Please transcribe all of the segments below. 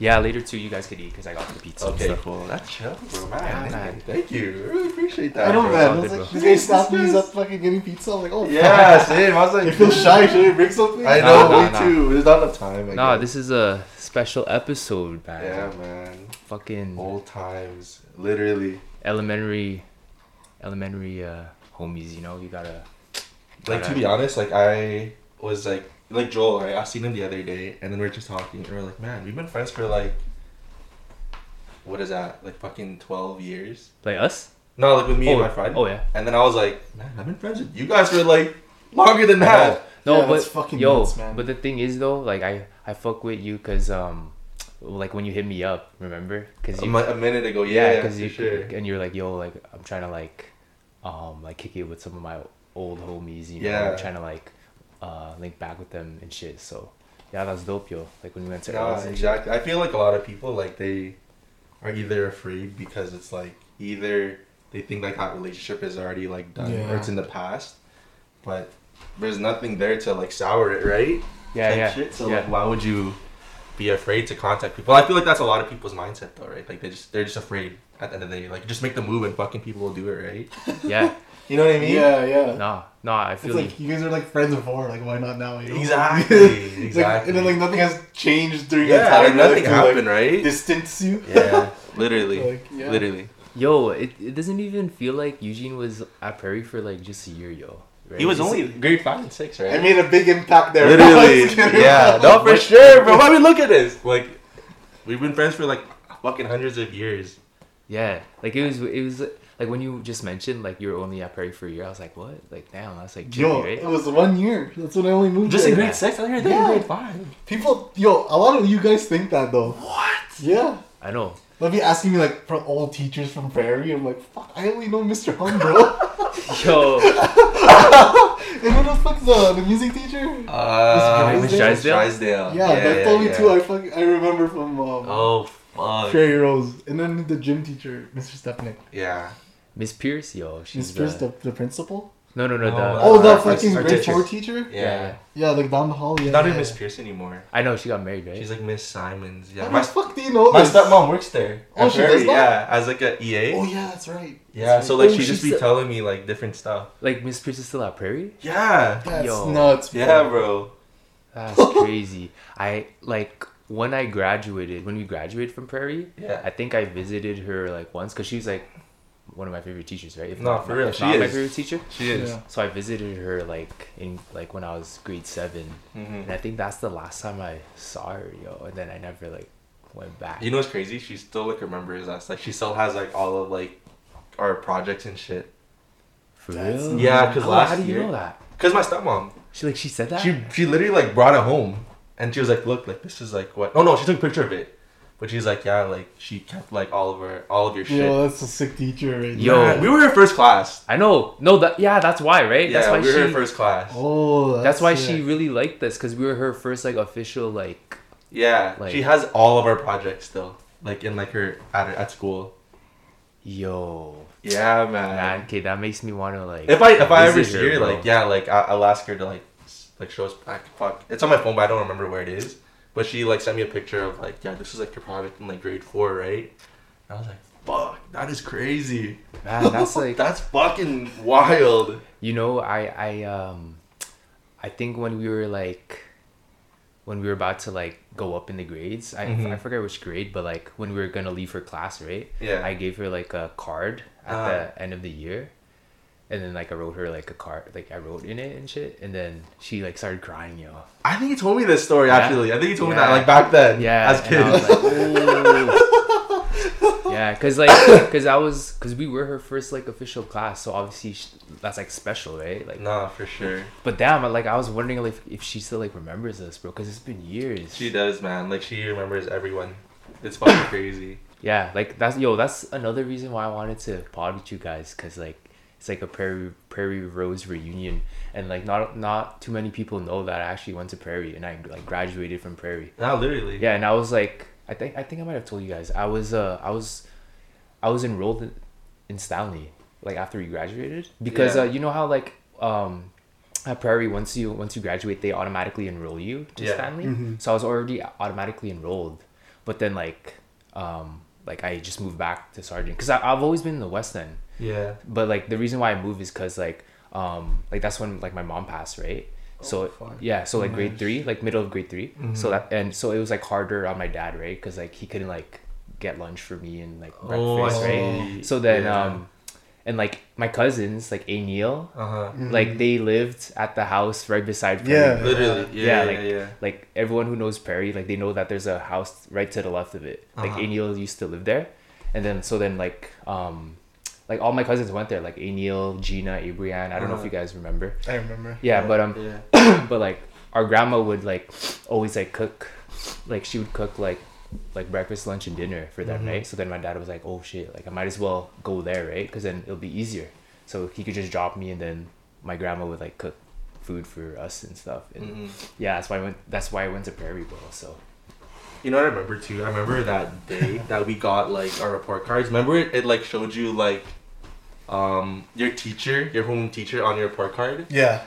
Yeah, later too. You guys could eat because I got the pizza. and Okay, stuff. cool. That's chill, bro, man. Yeah, thank, man. You. thank you. I really appreciate that. I know, bro. man. I all was good, like, bro. this guy stopped me. He's up fucking getting pizza. I'm like, oh, Yeah, fuck. same. I was like, you feel shy. Should I bring something? I know, nah, me nah. too. There's not enough time. I Nah, guess. this is a special episode, man. Yeah, man. Fucking Old times, literally. elementary, elementary uh, homies. You know, you gotta. Like to gotta- be honest, like I was like, like Joel, right? I seen him the other day, and then we are just talking, and we are like, man, we've been friends for like, what is that? Like fucking twelve years? like us. No, like with me and oh, my friend. Oh yeah. And then I was like, man, I've been friends with you guys for like longer than that. No, Yeah, but that's fucking yo, nuts, man. but the thing is though, like I I fuck with you because um, like when you hit me up, remember? Because A, you mi- a minute ago, yeah, yeah, because for you sure. and you're like yo, like I'm trying to like, um, like kick it with some of my old homies. You know, Yeah. I'm trying to like, uh, link back with them and shit. So yeah, that's dope, yo. Like when we went to Nah, Earl's shit. exactly. I feel like a lot of people like they are either afraid because it's like either they think like that relationship is already like done or it's in the past, but there's nothing there to like sour it, right? Yeah, Type yeah, Shit. So yeah. like, why would you be afraid to contact people? I feel like that's a lot of people's mindset though, right? Like they just they're just afraid at the end of the day. Like just make the move and fucking people will do it, right? yeah. You know what I mean? Yeah, yeah. Nah, no, I It's feel like you guys are like friends before. Like, why not now? you know? Exactly. It's like- exactly. and then like nothing has changed during yeah, that time. like nothing to, happened, Like, right? distance you. yeah, literally, Like, yeah. literally. Yo, it, it doesn't even feel like Eugene was at Prairie for like just a year, yo. Right? He was It's- only grade five and six, right? I made a big impact there. Literally, yeah. No, for sure, bro. I we look at this. Like, we've been friends for like fucking hundreds of years. Yeah, like it was it was like when you just mentioned like you were only at Prairie for a year. I was like, what? Like damn, was like trippy, Yo, right? it was one year. That's when I only moved. Just there. in grade six, I think you're Yeah. in grade five. People, yo, a lot of you guys think that though. What? Yeah. I know. They'll be asking me like from old teachers from Prairie. I'm like, fuck, I only know Mr. Hung, bro. Yo, and who the fuck's the, the music teacher? Uh, Miss Drysdale? Drysdale. yeah, that told me too. I fuck, I remember from um, Oh fuck. Prairie Rose, and then the gym teacher, Mr. Stepnick. Yeah. Miss Pierce, yo, she's Miss Pierce, the, the, the principal. no, no, no, Oh, the uh, Oh, the our fucking our grade teacher. four teacher. Yeah. Yeah. Yeah, like down the hall. Yeah, She's not yeah. in Miss Pierce anymore. I know she got married, right? She's like Miss Simons. Yeah. How My, the fuck do you know my this? stepmom works there. Oh, at she does Prairie, that? Yeah, as like a EA. Oh yeah, that's right. yeah. So like Oh, she she's just be the- telling me like different stuff. like Miss Pierce is still at Prairie. Yeah. That's Yo. nuts. bro. Yeah, bro. That's crazy. I like when I graduated. When we graduated from Prairie, Yeah. I think I visited her like once because she's like one of my favorite teachers, right? If No, not for real, if she not my favorite teacher. She is. Yeah. So I visited her like in like when I was grade seven, Mhm. and I think that's the last time I saw her, yo. And then I never like went back. You know what's crazy? She still like remembers us. Like she still has like all of like our projects and shit. For That's real? Yeah, 'cause How- last How do you year- know that? Cause my stepmom, She like she said that. she she literally like brought it home, and she was like, "Look, like this is like what?" Oh no, she took a picture of it, but she's like, "Yeah, like she kept like all of her all of your shit." Yo, that's a sick teacher right Yo. there. We were her first class. I know. No, that yeah, that's why, right? Yeah, that's why we were she. Oh, her first class. Oh, that's, that's why sick. she really liked this because we were her first like official like. Yeah, Like- she has all of our projects still, like in like her at at school. Yo, Yeah, man. man, okay, that makes me want to like. If I if I ever see her, like yeah, like I, I'll ask her to like like show us back. Fuck, it's on my phone, but I don't remember where it is. But she like sent me a picture of like yeah, this is like your project in like grade four, right? And I was like, fuck, that is crazy. man, that's like That's fucking wild. you know I I um, I think when we were like, when we were about to like go up in the grades, I Mhm. I forget which grade, but like when we were gonna leave her class, right? Yeah. I gave her like a card at Ah. the end of the year. And then like I wrote her like a card, like I wrote in it and shit, and then she like started crying, yo. I think you told me this story Yeah? actually. I think you told me that like back then. Yeah, as and I was kids. like, yeah, cause like, cause I was, cause we were her first like official class, so obviously sh- that's like special, right? Like, nah, for sure. but damn, like I was wondering like if she still like remembers us, bro, cause it's been years. She does, man. Like she remembers everyone. It's fucking crazy. Yeah, like that's yo, that's another reason why I wanted to pod with you guys, cause like it's like a Prairie Prairie Rose reunion, and like not not too many people know that I actually went to Prairie and I like graduated from Prairie. Nah, literally. Yeah, and I was like, I think I think I might have told you guys. I was uh I was, I was enrolled in, in Stanley like after we graduated because Yeah. uh you know how like um at Prairie once you once you graduate they automatically enroll you to Yeah. Stanley. Mhm. So I was already automatically enrolled, but then like um like I just moved back to Sargent because I've always been in the West End. Yeah. But like the reason why I moved is because like um like that's when like my mom passed, right? So Oh, fuck. yeah, so like grade three, like middle of grade 3 Mm-hmm. So that and so it was like harder on my dad, right? Because like he couldn't like get lunch for me and like Oh, breakfast, I right? So then Yeah. um and like my cousins, like A Neil, Uh huh. like they lived at the house right beside Prairie. Yeah. Literally. Yeah, Yeah. like- yeah. yeah. Like everyone who knows Prairie, like they know that there's a house right to the left of it. Like Uh-huh. A Neil used to live there, and then so then like um like all my cousins went there, like A Neil, Gina, Abrian. I don't know if Uh-huh. you guys remember. I remember. Yeah, but um, Yeah. but like our grandma would like always like cook, like she would cook like like breakfast, lunch, and dinner for them, Mhm. right? So then my dad was like, oh shit, like I might as well go there, right? Because then it'll be easier. So he could just drop me, and then my grandma would like cook food for us and stuff. And Mhm. yeah, that's why I went. That's why I went to Prairie Bowl. So You know what I remember too? I remember that day that we got like our report cards. Remember it, it like showed you like um your teacher, your home teacher on your report card. Yeah.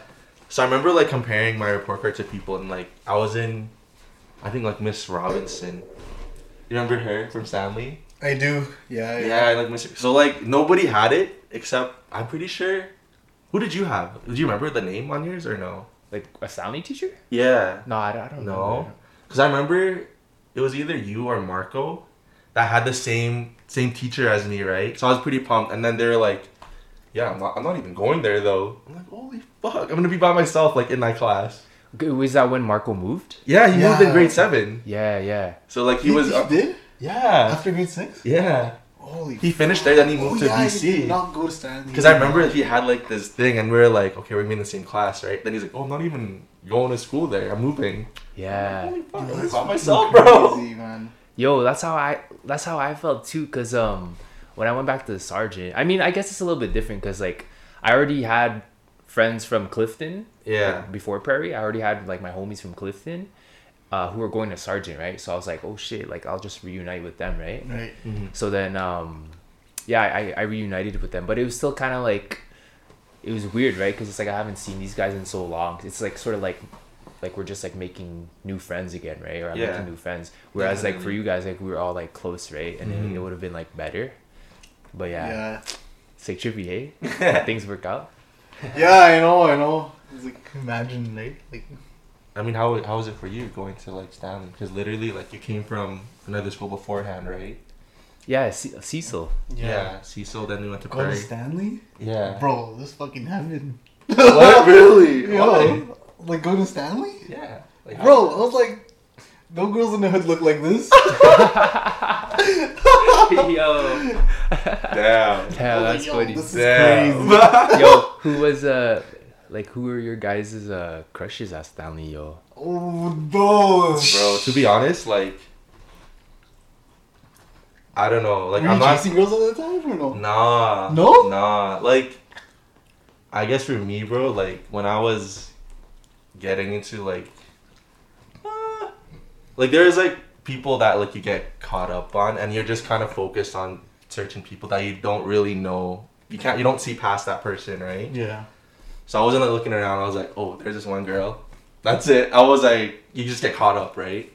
So I remember like comparing my report card to people and like I was in I think like Miss Robinson. You remember her from Stanley? I do. Yeah. Yeah, I like Miss So like nobody had it except I'm pretty sure who did you have? Do you remember the name on yours or no? like a Stanley teacher? Yeah. No, I, don't- I don't No. know. Because I remember it was either you or Marco that had the same same teacher as me, right? So I was pretty pumped. And then they were like, yeah, I'm not, I'm not even going there though. I'm like, holy fuck, I'm going to be by myself like in my class. Okay, Was that when Marco moved? Yeah, he moved in grade seven. Yeah, yeah. So like he was, He uh, did yeah, after grade six. yeah. Holy. He finished there, then he moved oh, to yeah, BC. He did not go to Stanley. Because I remember he had like this thing, and we were like, okay, we're in the same class, right? Then he's like, oh, I'm not even going to school there. I'm moving. Yeah. Holy fuck, Yo, I'm that's by fucking myself, bro. man. Yo, that's how I that's how I felt too. Cause um, when I went back to the Sargent, I mean, I guess it's a little bit different. Cause like I already had friends from Clifton. Yeah. like, before Prairie, I already had like my homies from Clifton, uh, who were going to Sargent, right? So I was like, oh shit, like I'll just reunite with them, right? Right. So then, um, yeah, I, I reunited with them, but it was still kind of like, it was weird, right? Because it's like I haven't seen these guys in so long. It's like sort of like, like we're just like making new friends again, right? Or I'm Yeah. making new friends. Whereas like for you guys, like we were all like close, right? And it, Mhm. it would have been like better. But yeah, Yeah. it's like trippy, eh? Things work out. Yeah, I know. I know. It's like imagine, right? Like I mean, how how was it for you going to like Stanley? Because literally, like you came from another school beforehand, right? Yeah, C- Cecil. Yeah, Cecil. Then we went to Go to Stanley, Yeah. bro. This fucking heaven. what really? Why? Yo, like go to Stanley, Yeah. Like, bro. I was like, no girls in the hood look like this. Yo, Damn. yeah, I was that's like, yo, funny. This is Damn. crazy. yo, who was uh, like who were your guys' uh crushes at Stanley? Yo, Oh no, Bro, to be honest, like I don't know. Like Were I'm you not. chasing girls all the time or no? Nah. No? Nah. Like, I guess for me, bro, like when I was getting into like, uh, like there's like people that like you get caught up on, and you're just kind of focused on certain people that you don't really know. You can't. You don't see past that person, right? Yeah. So I wasn't like looking around. I was like, oh, there's this one girl. That's it. I was like, you just get caught up, right?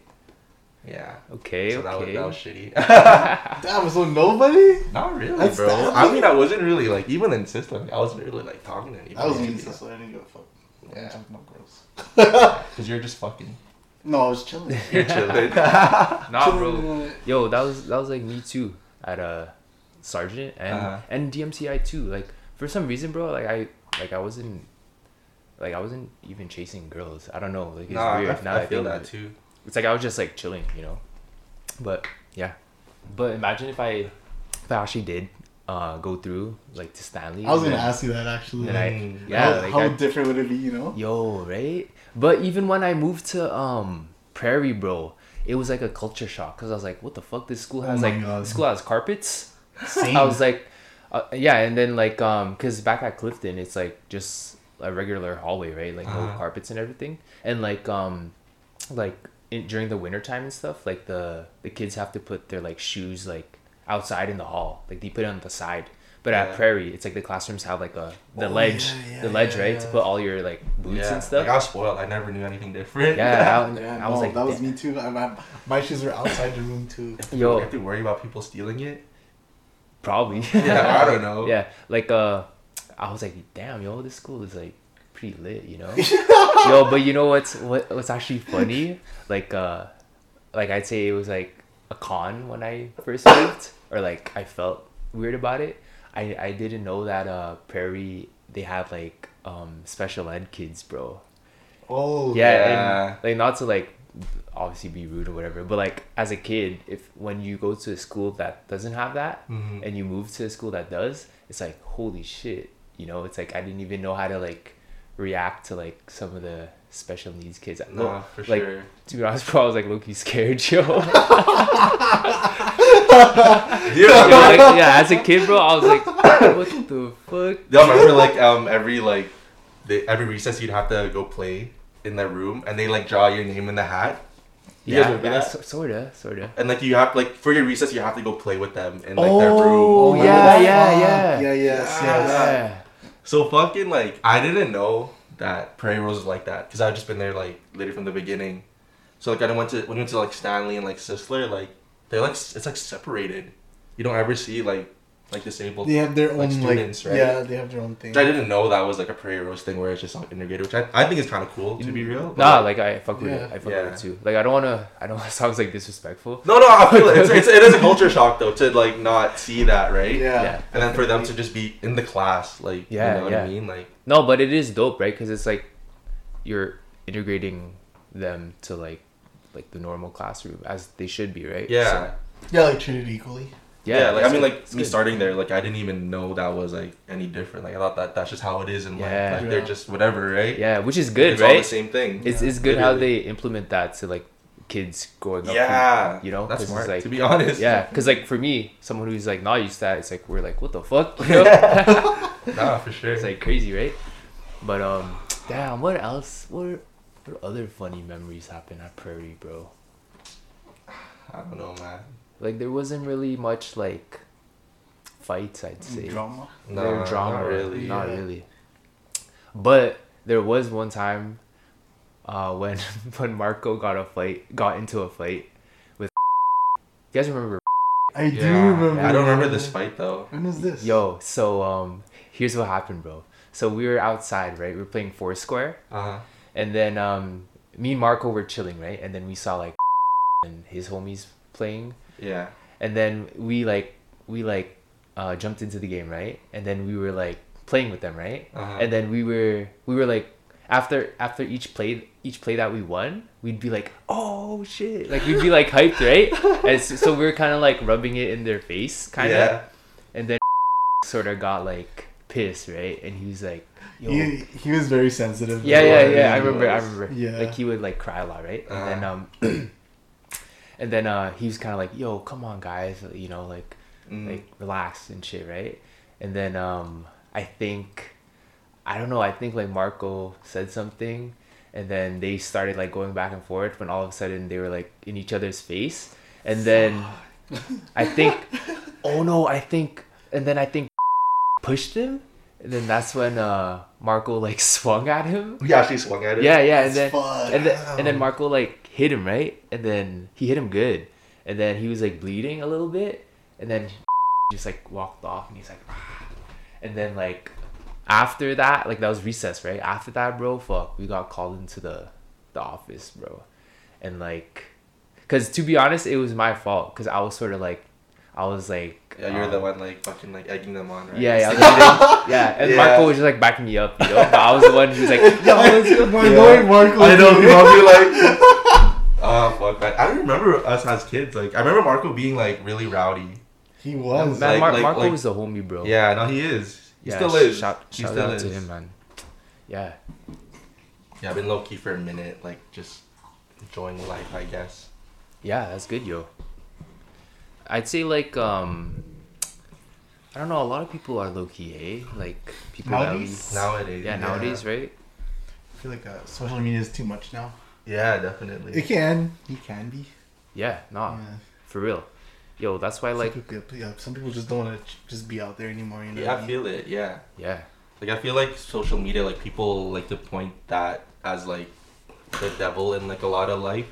Yeah. okay, so that was okay. that was shitty. Damn, so nobody? Not really, That's bro. that- I mean, I wasn't really like even in system. I wasn't really like talking to anybody. I was mean, so I didn't give a fuck. Yeah. Talking about girls. Because you're just fucking. No, I was chilling. You're chilling. Nah, bro. Chilling, Yo, that was that was like me too at uh Sargent and Uh-huh. and DMCI too. Like for some reason, bro, like I like I wasn't like I wasn't even chasing girls. I don't know. Like it's nah, weird. I, now I that feel that it. too. It's like I was just like chilling, you know. But yeah. But imagine if I if I actually did uh go through like to Stanley. I was gonna then- ask you that actually. then I Mm. yeah how, like how I- different would it be, you know? Yo, right? But even when I moved to um Prairie, bro, it was like a culture shock because I was like, what the fuck? This school Oh has my like God. school has carpets. Same. I was like, uh, yeah, and then like um, cause back at Clifton, it's like just a regular hallway, right? Like no Uh-huh. carpets and everything, and like um, like in, during the winter time and stuff, like the the kids have to put their like shoes like outside in the hall, like they put it on the side. But at Prairie, it's like the classrooms have like a the Oh, ledge, yeah, yeah, the ledge, yeah, right, to put all your like boots yeah. and stuff. Like I was spoiled. I never knew anything different. yeah, I, Yeah, I was no, like, that was "Damn." me too. I, my, my shoes were outside the room too. Yo. You have to worry about people stealing it. Probably. Yeah, I don't know. Yeah, like uh, I was like, damn, yo, this school is like pretty lit, you know. yo, but you know what's what what's actually funny? Like uh, like I'd say it was like a con when I first moved, or like I felt weird about it. I I didn't know that uh Prairie they have like um special ed kids, bro. Oh Yeah, Yeah. and like not to like obviously be rude or whatever, but like as a kid, if when you go to a school that doesn't have that Mhm. and you move to a school that does, it's like holy shit, you know, it's like I didn't even know how to like react to like some of the special needs kids. No, Well, for like, sure. To be honest, bro, I was like Loki scared, yo. Yeah. like, yeah, as a kid, bro, I was like, what the fuck? Do you remember like um every like the every recess you'd have to go play in that room and they like draw your name in the hat. You Yeah, remember yeah that? so, sorta, sorta. And like you have like for your recess you have to go play with them in like Oh, their room. Oh yeah, yeah, yeah. Yeah, yes, Yeah. yes. Yeah. So fucking like I didn't know that Prairie Rose was like that because I've just been there like literally from the beginning. So like I went to when we went to like Stanley and like Sisler like they're like it's like separated. You don't ever see like like disabled. They have their own Like like, students, right? yeah, they have their own thing. Which I didn't know that was like a Prairie Rose thing where it's just like integrated, which I, I think is kind of cool to be mm. real. Nah, like I fuck with Yeah. it. I fuck Yeah. with it too. Like I don't wanna. I don't. Want it sounds like disrespectful. no, no, I feel it. It's, it's, it is a culture shock though to like not see that, right? yeah. Yeah. And then for them to just be in the class, like Yeah, you know what yeah. I mean, like No, but it is dope, right? Because it's like you're integrating them to like like the normal classroom as they should be, right? yeah. So, Yeah, like treated equally. Yeah, like I mean, good. like It's me good. starting there, like I didn't even know that was like any different. Like I thought that that's just how it is and. Yeah. Like they're just whatever, right? Yeah, which is good, it's all the same thing. It's Yeah, it's good how they implement that to like kids growing up. yeah, you know, that's 'cause it's smart. like- to be honest, Yeah, because like for me, someone who's like not used to that, it's like we're like, what the fuck, you know? nah, for sure. it's like crazy, right? But um, damn, what else? What what other funny memories happen at Prairie, bro? I don't know, man. Like there wasn't really much like fights, I'd say. Drama. No, There drama, not really. Not Yeah. really. But there was one time uh, when when Marco got a fight, got into a fight with. You guys remember? I do Yeah. remember. I don't remember this fight though. When is this? Yo, so um, here's what happened, bro. So we were outside, right? We were playing Foursquare, Uh huh. and then um, me and Marco were chilling, right? And then we saw like and his homies playing, Yeah. and then we like we like uh, jumped into the game, right? And then we were like playing with them, right? Uh-huh. And then we were we were like after after each play each play that we won, we'd be like, oh shit, like we'd be like hyped, right? And so, so we were kind of like rubbing it in their face, kind of. Yeah. And then sort of got like pissed, right? And he was like, yo. He, he was very sensitive. yeah, yeah, yeah. I he remember. I remember. Yeah. Like he would like cry a lot, right? And then Uh-huh. um, and then uh, he was kind of like, "Yo, come on, guys, you know, like, Mm. like relax and shit, right?" And then um, I think, I don't know. I think like Marco said something, and then they started like going back and forth. When all of a sudden they were like in each other's face, and then I think, oh no, I think, and then I think pushed him. And then that's when uh Marco like swung at him. We actually swung at him. Yeah, yeah, and then That's and then and then Marco like hit him right, and then he hit him good, and then he was like bleeding a little bit, and then just like walked off, and he's like, "Ah." and then like after that, like that was recess, right? After that, bro, fuck, we got called into the the office, bro, and like, cause to be honest, it was my fault, cause I was sort of like, I was like, Yeah, you're um, the one like fucking like egging them on, right? yeah, yeah, was like, yeah, and Yeah. Marco was just like backing me up, you know. But I was the one who was like, yo, let's go. My knowing Marco. I know. dude. People be like, oh fuck, man. I don't remember us as kids. Like I remember Marco being like really rowdy. He was. Man, Like- Mar- like- Marco like- was the homie, bro. Yeah, no, he is. He Yeah, still is. Shout, he shout still out is. to him, man. Yeah, Yeah, I've been low key for a minute, like just enjoying life, I guess. yeah, that's good, yo. I'd say like um, I don't know. A lot of people are low key, eh? Like people Nowadays? that Nowadays. we, yeah, nowadays, right? I feel like uh, social media is too much now. Yeah, definitely. It can. He can be. Yeah, nah, Yeah. for real. yo, that's why like some people, yeah, some people just don't want to just be out there anymore. You know. Yeah, I feel it. Yeah. yeah, Like I feel like social media, like people like to point that as like the devil in like a lot of life,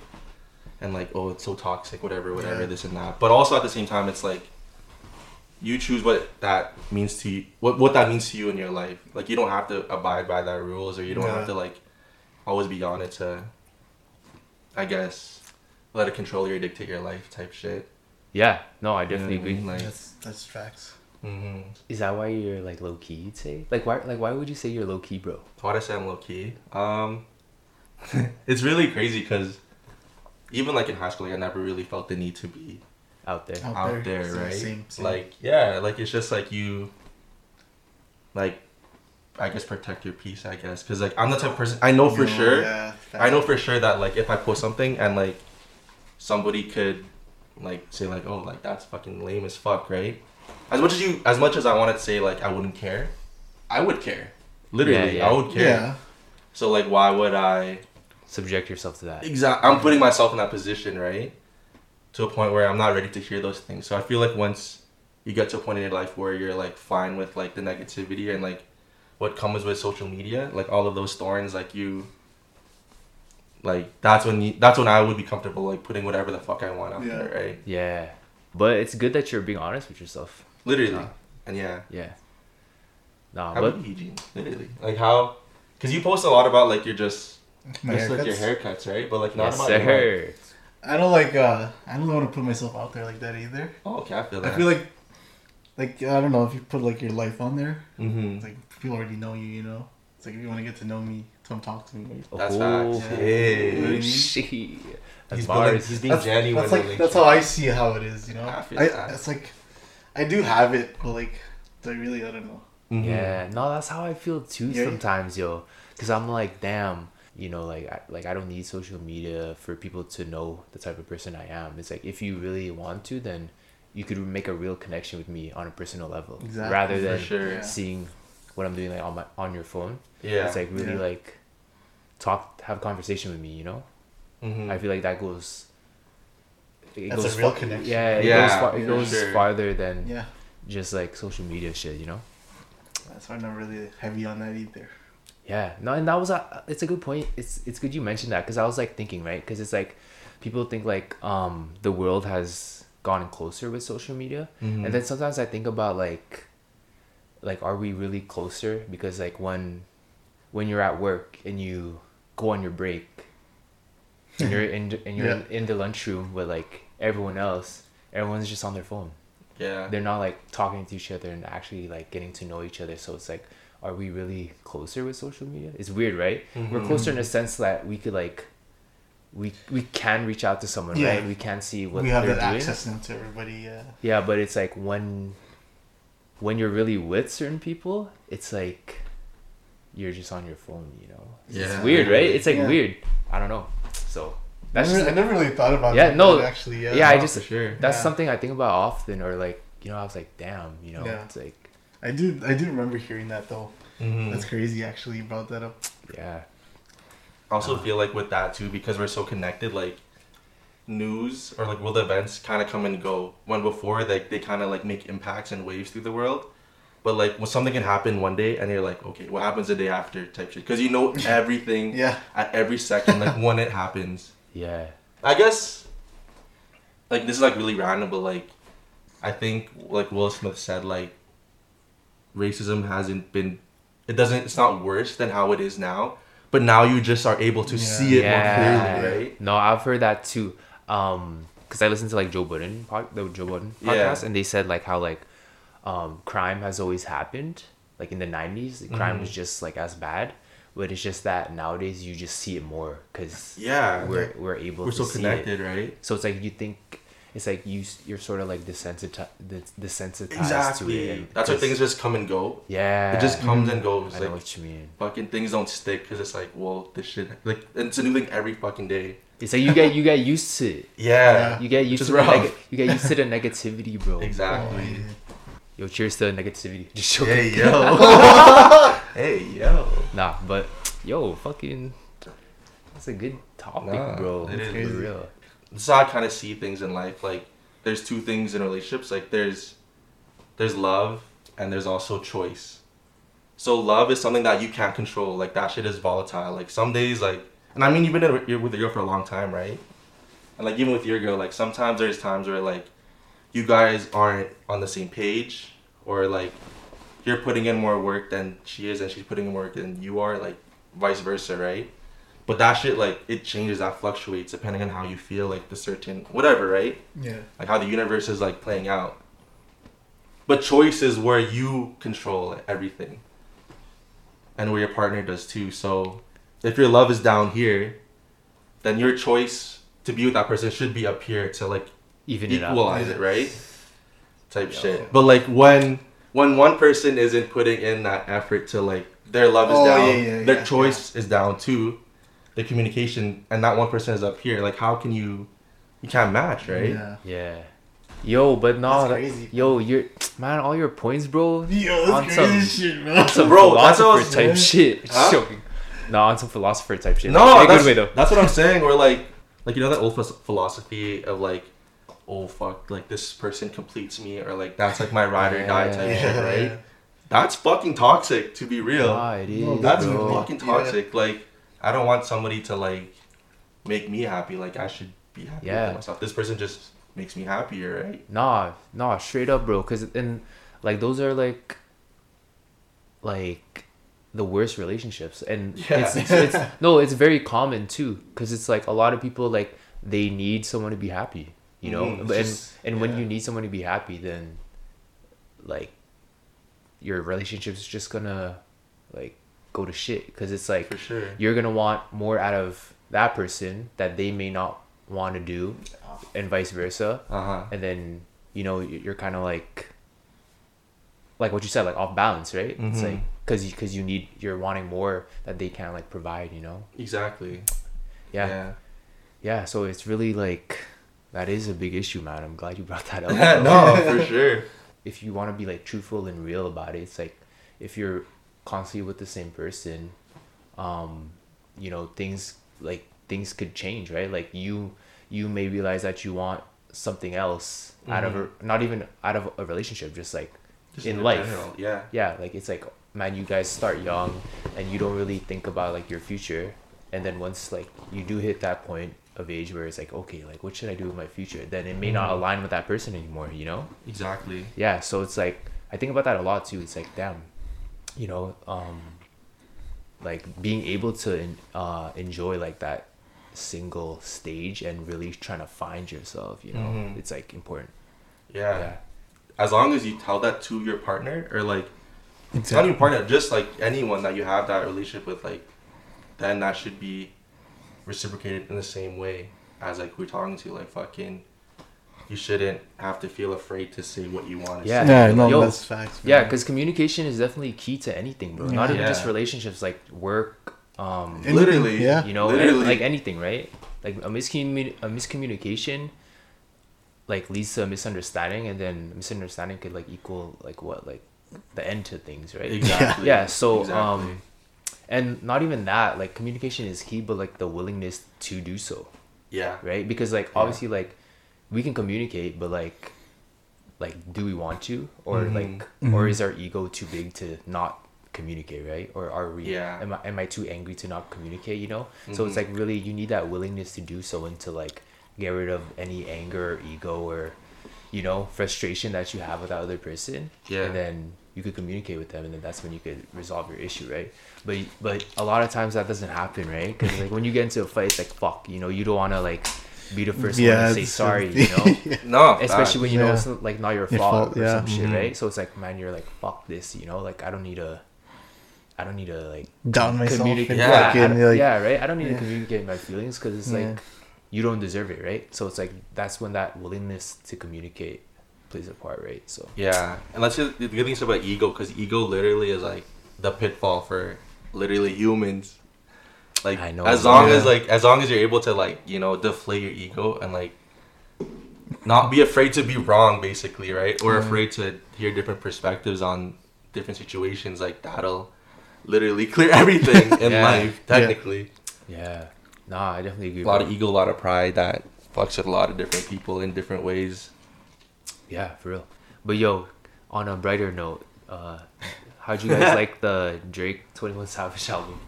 and like oh it's so toxic, whatever, whatever, Yeah. this and that. But also at the same time, it's like you choose what that means to you, what what that means to you in your life. Like you don't have to abide by that rules, or you don't have to like always be on it to, I guess, let it control you or dictate your life type shit. yeah. No, I You know definitely what I mean? agree. Like, That's that's facts. mm-hmm. Is that why you're like low key? You'd say like why like why would you say you're low key, bro? Why'd I say I'm low key? Um, it's really crazy because even like in high school, like I never really felt the need to be Out there. Out out, there, there, right? same- same. Like yeah, like it's just like you, like, I guess protect your peace. I guess because like I'm the type of person I know for You sure. Yeah, I know for sure that like if I post something and like somebody could like say like oh like that's fucking lame as fuck, right? As much as you, as much as I wanted to say like I wouldn't care, I would care. Literally, Yeah, yeah. I would care. Yeah. So like, why would I? Subject yourself to that. Exactly. I'm putting myself in that position, right? To a point where I'm not ready to hear those things. So I feel like once you get to a point in your life where you're like fine with like the negativity and like what comes with social media, like all of those thorns, like you, like that's when you, that's when I would be comfortable like putting whatever the fuck I want out Yeah. there, right? Yeah, but it's good that you're being honest with yourself. Literally, Yeah. and yeah. Yeah. Nah, How but about you, Eugene? Literally, like how? Because you post a lot about like you're just My just like your haircuts. haircuts, right? But like not yes, about your life. sir. I don't like. uh I don't want to put myself out there like that either. Oh, okay, I feel that. I feel like, like I don't know if you put like your life on there, mm-hmm. it's like people already know you. You know, it's like if you want to get to know me, come talk to me. That's Oh, facts. Yeah. Hey. shit. That's He's bars. building- he's being That's, genuine. that's like that's how I see how it is. You know, I feel I, that. it's like I do have it, but like do I really I don't know. Mhm. Yeah, no, that's how I feel too Yeah. sometimes, yo. Cause I'm like, damn, you know, like, I, like I don't need social media for people to know the type of person I am. It's like if you really want to, then you could make a real connection with me on a personal level, Exactly, rather than sure. Yeah. seeing what I'm doing like on my on your phone. Yeah. It's like really Yeah. like talk, have a conversation with me. You know, Mhm. I feel like that goes. It That's a real fa- connection. Yeah, it Yeah, goes, far, it goes sure. farther than Yeah, just like social media shit. You know. that's why I'm not really heavy on that either. Yeah, no, and that was a. It's a good point. It's it's good you mentioned that because I was like thinking right because it's like people think like um the world has gotten closer with social media, Mhm. and then sometimes I think about like like are we really closer because like when when you're at work and you go on your break and you're in and you're in, in the lunchroom with like everyone else, everyone's just on their phone yeah. they're not like talking to each other and actually like getting to know each other so it's like are we really closer with social media it's weird right we're Mhm. closer in the sense that we could like we we can reach out to someone Yeah. right we can see what we have they're that doing access now to everybody. Yeah, yeah but it's like when when you're really with certain people it's like you're just on your phone you know Yeah. it's weird right it's like Yeah. weird i don't know so I that's never, just I never really thought about. That. Yeah, that, no, actually, yeah, yeah, I just for sure. that's Yeah. something i think about often or like you know i was like damn you know Yeah. it's like I do. I do remember hearing that though. Mhm. That's crazy. Actually, you brought that up. yeah I also feel like with that too, because we're so connected, like news or like world events kind of come and go. When before, like they kind of like make impacts and waves through the world. But like when something can happen one day and you're like, okay, what happens the day after type shit? Because you know everything Yeah, at every second, like when it happens. Yeah I guess like this is like really random, but like I think like Will Smith said, like racism hasn't been it doesn't it's not worse than how it is now. But now you just are able to Yeah. see it Yeah. more clearly, right? No, I've heard that too. Um, because I listened to like Joe Budden, pod, the Joe Budden Yeah. podcast, and they said like how like, um, crime has always happened. Like in the '90s, crime Mhm. was just like as bad, but it's just that nowadays you just see it more because Yeah. we're we're able We're to so see connected, it. right? So it's like you think it's like you you're sort of like desensitized desensitized to Exactly. it. That's why 'cause- things just come and go. Yeah, It just comes and goes. I know Like what you mean. fucking things don't stick because it's like, well, this shit like and it's a new thing every fucking day. It's like you get you get used to it. Yeah. You get used Which to is the neg- you get used to the negativity, bro. Exactly. Oh, yo, cheers to the negativity. Just joking. Hey yo. hey yo. Nah, but yo, fucking, that's a good topic, Nah, bro. it is For real. This is how I kind of see things in life. Like there's two things in relationships. Like there's there's love and there's also choice. So love is something that you can't control. Like that shit is volatile. Like some days, like, and I mean, you've been in- you're with a girl for a long time, right? And like even with your girl, like sometimes there's times where like you guys aren't on the same page, or like you're putting in more work than she is, and she's putting in work than you are, like vice versa, right? But that shit, like, it changes, that fluctuates depending on how you feel, like the certain whatever, right? Yeah. like how the universe is like playing out. But choice is where you control everything, and where your partner does too. So, if your love is down here, then your choice to be with that person should be up here to like Even it out. equalize it, right? Type Yeah. shit. But like when when one person isn't putting in that effort to like their love is Oh, down, yeah, yeah, their yeah, choice is down too, the communication, and that one person is up here. Like how can you? You can't match, right? Yeah. Yeah. Yo, but no, That's that- crazy. yo, you're man, all your points, bro. Yo, On that's some- crazy shit, man. Some Bro, that's what I philosopher type saying. shit. Huh? Joking. No, on some philosopher type shit. No, in that's, good way though. that's what I'm saying. We're like, like you know that old philosophy of like, oh fuck, like this person completes me, or like that's like my ride or die type Yeah. shit, right? That's fucking toxic, to be real. Ah, it is. That's bro. fucking toxic. Like, I don't want somebody to like make me happy. Like, I should be happy Yeah. with myself. This person just makes me happier, right? Nah, nah, straight up, bro. Cause and like those are like, like, the worst relationships, and Yeah. it's, it's it's no, it's very common too. Cause it's like a lot of people like they need someone to be happy, you know. Mm, and just- and when you need someone to be happy, then like your relationship's just gonna like go to shit. Cause it's like For sure. you're gonna want more out of that person that they may not want to do, and vice versa Uh huh. and then you know you- you're kind of like like what you said like off balance right it's Mhm. like because you because you need you're wanting more that they can't like provide you know Exactly. yeah. yeah Yeah. so it's really like that is a big issue man. I'm glad you brought that up. No, for sure. if you want to be like truthful and real about it it's like if you're constantly with the same person um you know things like things could change right? Like you you may realize that you want something else out of a, not even out of a relationship just like Just in life. general, Yeah. yeah like it's like man you guys start young and you don't really think about like your future. And then once like you do hit that point of age where it's like okay like what should i do with my future then it may not Mhm. align with that person anymore you know Exactly. yeah so it's like i think about that a lot too it's like damn you know um like being able to uh enjoy like that single stage and really trying to find yourself you know Mhm. it's like important Yeah. yeah As long as you tell that to your partner, or like not Exactly. your partner, just like anyone that you have that relationship with, like, then that should be reciprocated in the same way as like we're talking to, like fucking. You shouldn't have to feel afraid to say what you want to Yeah. say. Yeah, no, Yo, that's facts. yeah because communication is definitely key to anything bro not even Yeah. just relationships like work um Anything, Literally. yeah. you know Literally. like anything right like a, miscommun- a miscommunication like leads to a misunderstanding and then misunderstanding could like equal like what like the end to things right Exactly. yeah so Exactly. um and not even that like communication is key but like the willingness to do so Yeah. right because like Yeah. obviously like we can communicate but like like do we want to or Mhm. like or is our ego too big to not communicate right or are we Yeah. am I, am I too angry to not communicate you know so it's Mhm. like really you need that willingness to do so and to like get rid of any anger or ego or you know frustration that you have with that other person Yeah. and then you could communicate with them and then that's when you could resolve your issue right but but a lot of times that doesn't happen right because like when you get into a fight it's like fuck you know you don't want to like be the first one to say sorry you know No. especially when you know it's like not your Your fault, fault, or yeah. some shit Mhm. right so it's like man you're like fuck this you know like i don't need to i don't need to like Down myself. communicate Yeah, yeah, I like, yeah right i don't need yeah. to communicate my feelings because it's Yeah. like you don't deserve it right so it's like that's when that willingness to communicate plays a part right so Yeah, and let's just the good thing is about ego because ego literally is like the pitfall for literally humans. Like I know, as bro. long as like as long as you're able to like you know deflate your ego and like not be afraid to be wrong, basically, right? Or Yeah. afraid to hear different perspectives on different situations. Like that'll literally clear everything in Yeah. life. Technically, yeah nah i definitely agree a lot of ego, a lot of pride that fucks with a lot of different people in different ways. Yeah, for real. But yo, on a brighter note, uh, how'd you guys like the Drake Twenty One Savage album?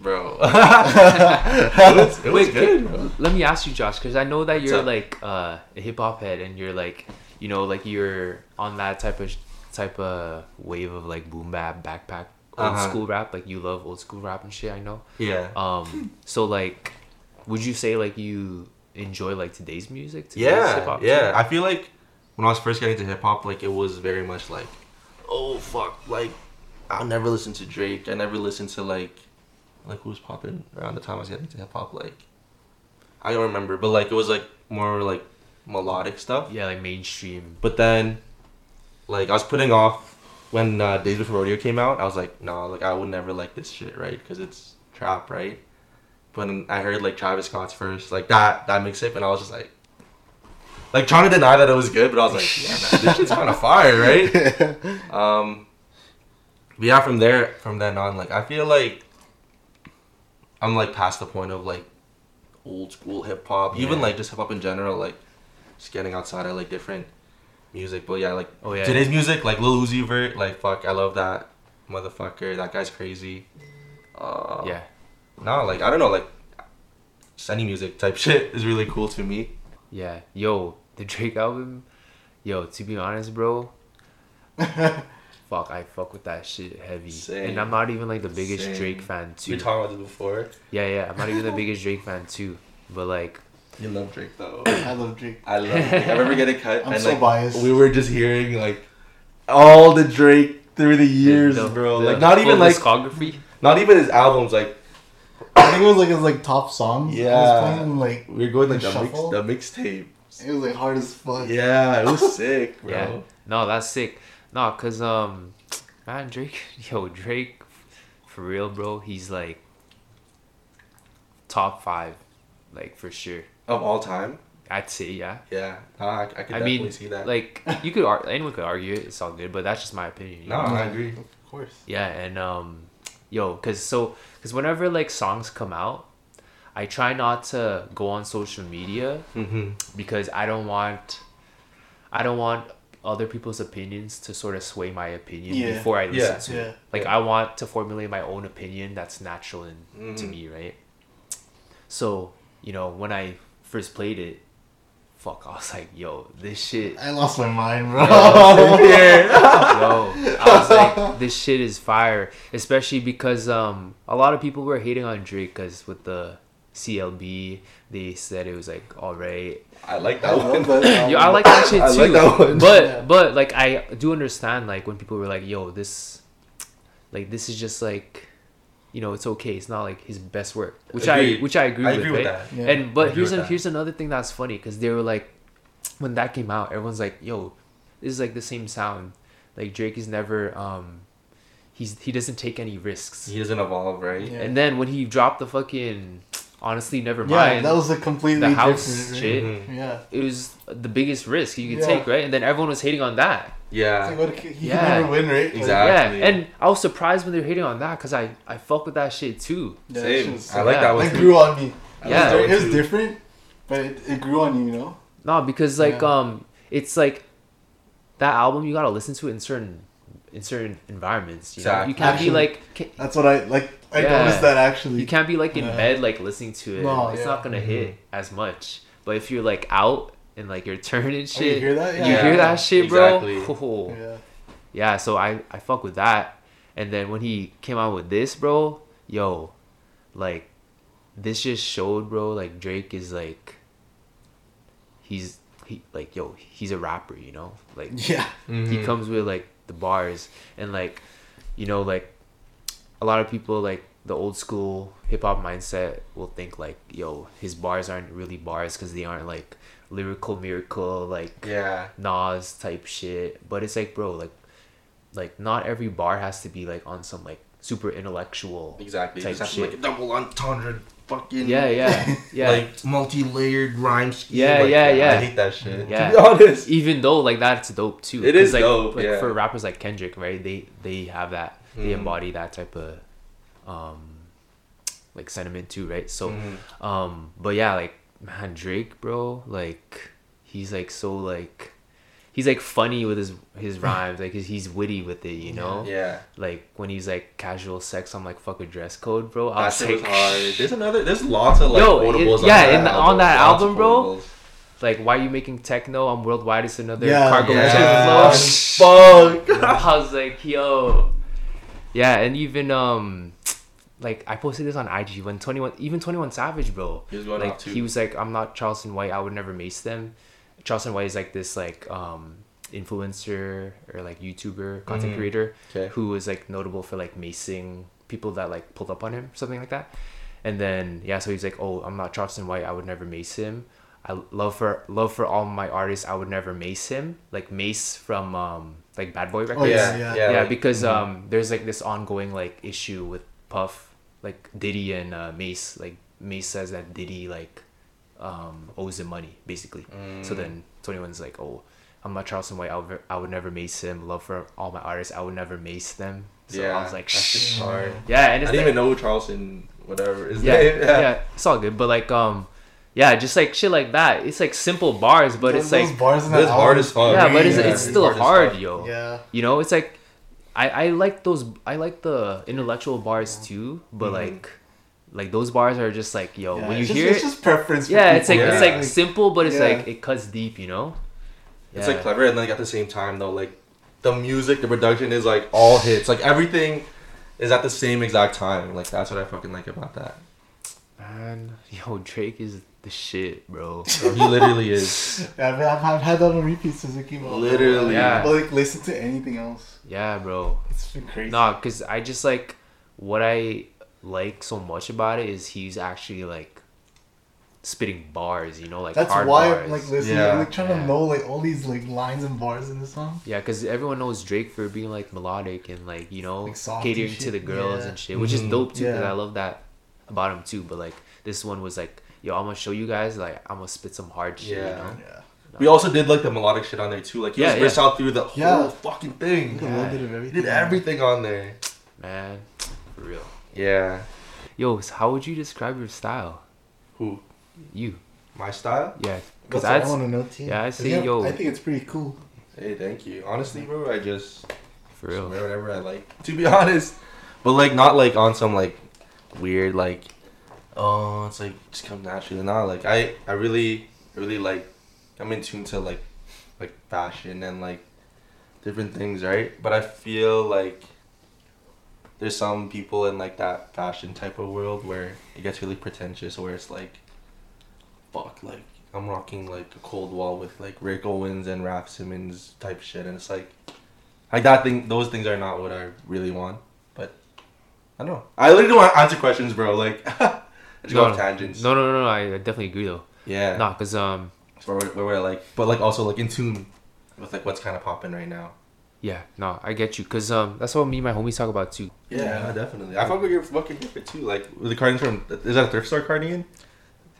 bro. it was, it was Wait, good, can- bro. let me ask you, Josh, because I know that you're like uh, a hip hop head, and you're like, you know, like you're on that type of type of wave of like boom bap, backpack, old Uh-huh. school rap. Like you love old school rap and shit. I know. Yeah. Um, so like, would you say like you enjoy like today's music? Today's yeah, yeah. too? I feel like when I was first getting into hip hop, like it was very much like, oh fuck, like I'll never listen to Drake. I never listened to like, like who was popping around the time I was getting into hip hop. Like, I don't remember, but like it was like more like melodic stuff. yeah, like mainstream. But then, like I was putting off when uh, Days Before Rodeo came out. I was like, no, like I would never like this shit, right? Because it's trap, right? Then I heard like Travis Scott's first, like that that mixtape, and I was just like, like trying to deny that it was good, but I was like, yeah, man, this shit's kind of fire, right? Um, but yeah, from there, from then on, like I feel like I'm like past the point of like old school hip hop, even like just hip hop in general, like just getting outside of like different music. But yeah, like Oh yeah. today's music, like Lil Uzi Vert, like fuck, I love that motherfucker. That guy's crazy. Uh, yeah. No, like I don't know, like just any music type shit is really cool to me. Yeah. Yo, the Drake album. Yo, to be honest, bro. Fuck, I fuck with that shit heavy. Same. And I'm not even like the biggest Same. Drake fan too. We too. talked about this before. Yeah, yeah. I'm not even the biggest Drake fan too. But like, You love Drake though. I love Drake. I love Drake. I remember getting cut I'm and so like biased. we were just hearing like all the Drake through the years, the- bro. the like not even full like discography. not even his albums. Like I think it was like his like top songs. he was Yeah. playing, like we were going like The the mix, the mixtape. it was like hard as fuck. Yeah, it was sick, bro. Yeah. No, that's sick. No, cause um, man, Drake, yo, Drake, for real, bro. He's like top five, like for sure. Of all time. I'd say, yeah. Yeah, nah, I, I could I definitely mean, see that. like you could ar- anyone could argue it. It's all good, but that's just my opinion. you no, know? I agree. Of course. Yeah, and um, yo, cause so, cause whenever like songs come out, I try not to go on social media Mm-hmm. because I don't want, I don't want other people's opinions to sort of sway my opinion Yeah. before I listen Yeah. to Yeah. it. Like. I want to formulate my own opinion that's natural and to Mhm. me, right? So you know when I first played it, fuck, I was like, yo, this shit I lost my mind, bro. Yo, I was like, this shit is fire, especially because um a lot of people were hating on Drake because with the CLB, they said it was like alright. I like I that one. love that. album. Yo, I like that shit I too. like that one. But Yeah. but like I do understand like when people were like, yo, this, like this is just like, you know, it's okay. It's not like his best work, which I which I agree I with, agree right? with that. Yeah. And but here's with a, that. here's another thing that's funny because they were like, when that came out, everyone's like, "Yo, this is like the same sound." Like Drake is never um, he's he doesn't take any risks. He doesn't evolve, right? Yeah. And then when he dropped the fucking, honestly, never mind. Yeah, mind. that was a completely the house different. shit. Mhm. Yeah. it was the biggest risk you could Yeah. take, right? And then everyone was hating on that. It's Yeah. like, what, he Yeah. can never win, right? Exactly. Yeah, and I was surprised when they were hating on that because I I fuck with that shit too. yeah, Same. shit was I like yeah. that one It grew on me. I Yeah. like that It was different, but it, it grew on you, you know? No, because like Yeah. um, it's like that album you gotta listen to it in certain in certain environments. You know, Exactly. you can't Actually- be like ca- That's what I, like, I Yeah. noticed that actually. you can't be like in Yeah. bed like listening to it. No, it's yeah. not gonna Mhm. hit as much. But if you're like out and like you're turning Oh, you shit, hear that? yeah. you Yeah. hear that shit, bro. Exactly. Oh. Yeah. Yeah, so I I fuck with that. And then when he came out with this, bro, yo, like this just showed, bro, like Drake is like he's he like yo, he's a rapper, you know? Like Yeah. he Mhm. comes with like the bars and like you know like a lot of people like the old school hip hop mindset will think like yo, his bars aren't really bars cuz they aren't like lyrical miracle like Yeah. Nas type shit. But it's like, bro, like, like not every bar has to be like on some like super intellectual. Exactly. Type Just have to, shit. like a double entendre, fucking Yeah, yeah, yeah. like multi-layered rhyme scheme. Yeah, like yeah, yeah. I hate that shit. Yeah. To be honest. Even though like that's dope too. It is like, dope, Like yeah. for rappers like Kendrick, right? They they have that. They Mhm. embody that type of, um, like sentiment too, right? So, Mhm. um, but yeah, like man, Drake, bro, like he's like so like he's like funny with his his rhymes like he's, he's witty with it you know Yeah. like when he's like casual sex i'm like fuck a dress code bro i That was was like hard. There's another. There's lots of like Yo, it- yeah, on in that the- on that album, bro. quotables. like why are you making techno i'm worldwide it's another Yeah, cargo Yeah. jet Fuck. i was like yo yeah and even um like i posted this on ig when 21 even 21 savage bro He like he was like i'm not charleston white i would never mace them charleston white is like this like um influencer or like youtuber content Mhm. creator Okay. who was like notable for like macing people that like pulled up on him something like that and then yeah so he's like oh i'm not charleston white i would never mace him i love for love for all my artists i would never mace him like Mase from um like bad boy records Oh, yeah, yeah, yeah. yeah, like- because mhm. um there's like this ongoing like issue with puff like diddy and uh, Mase like Mase says that diddy like um owes him money basically so then then 21's like oh i'm not charleston white I would, I would never mace him love for all my artists i would never mace them so yeah, i was like that's just Shh. hard. yeah and I didn't like, even know Charleston whatever is. yeah, name. yeah it's all good but like um yeah just like shit like that it's like simple bars but Those- it's those like bars in that hard album as fuck. yeah but it's, Yeah, it's it's still hard hard yo Yeah. you know it's like i i like those i like the intellectual bars too but Mhm. like like those bars are just like yo Yeah, when you just, hear it's it just preference. yeah it's like people. it's like simple but it's Yeah. like it cuts deep you know It's like clever, and like at the same time though, like the music, the production is like all hits. Like everything is at the same exact time. Like that's what I fucking like about that. man yo drake is the shit bro Bro, he literally is. Yeah, I've, I've, I've had that on repeat since it came out. Literally. Yeah. But like, listen to anything else. yeah bro It's been crazy. Nah, cause I just like what I like so much about it is he's actually like spitting bars, you know, like That's hard why bars. I'm like listening. Yeah. I'm like trying Yeah. to know like all these like lines and bars in the song. yeah, cause everyone knows Drake for being like melodic and like you know Like catering and to the girls yeah. and shit, which is Mhm. dope too. Cause Yeah. I love that about him too. But like this one was like, yo, I'm gonna show you guys like I'm gonna spit some hard shit. Yeah. You know? Yeah. We also did like the melodic shit on there too. Like he Yeah, was yeah. versatile through the whole Yeah. fucking thing. A little bit of He everything. did everything on there. Man, for real. Yeah. Yo, so how would you describe your style? Who? You, My style? yeah. Cause I want to know too. yeah, I'd 'Cause, say, yo- I think it's pretty cool. Hey, thank you. Honestly, bro, I just for real. wear whatever I like. To be honest, but like not like on some like weird like oh it's like just come naturally. Not like I I really really like I'm in tune to like like fashion and like different things, right? But I feel like there's some people in like that fashion type of world where it gets really pretentious, where it's like, fuck, like I'm rocking like A-COLD-WALL with like Rick Owens and Raf Simons type shit, and it's like, like that thing. Those things are not what I really want. But I don't know. I literally don't want to answer questions, bro. Like, I just go No, off tangents. No, no, no, no. I definitely agree though. Yeah. Nah, cause um, Where, where, where we're like, but like also like in tune with like what's kind of popping right now. Yeah, no, I get you. Cause um, that's what me and my homies talk about too. Yeah, Yeah. definitely. I fuck with your fucking outfit too. Like with the cardigans from is that a thrift store cardigan?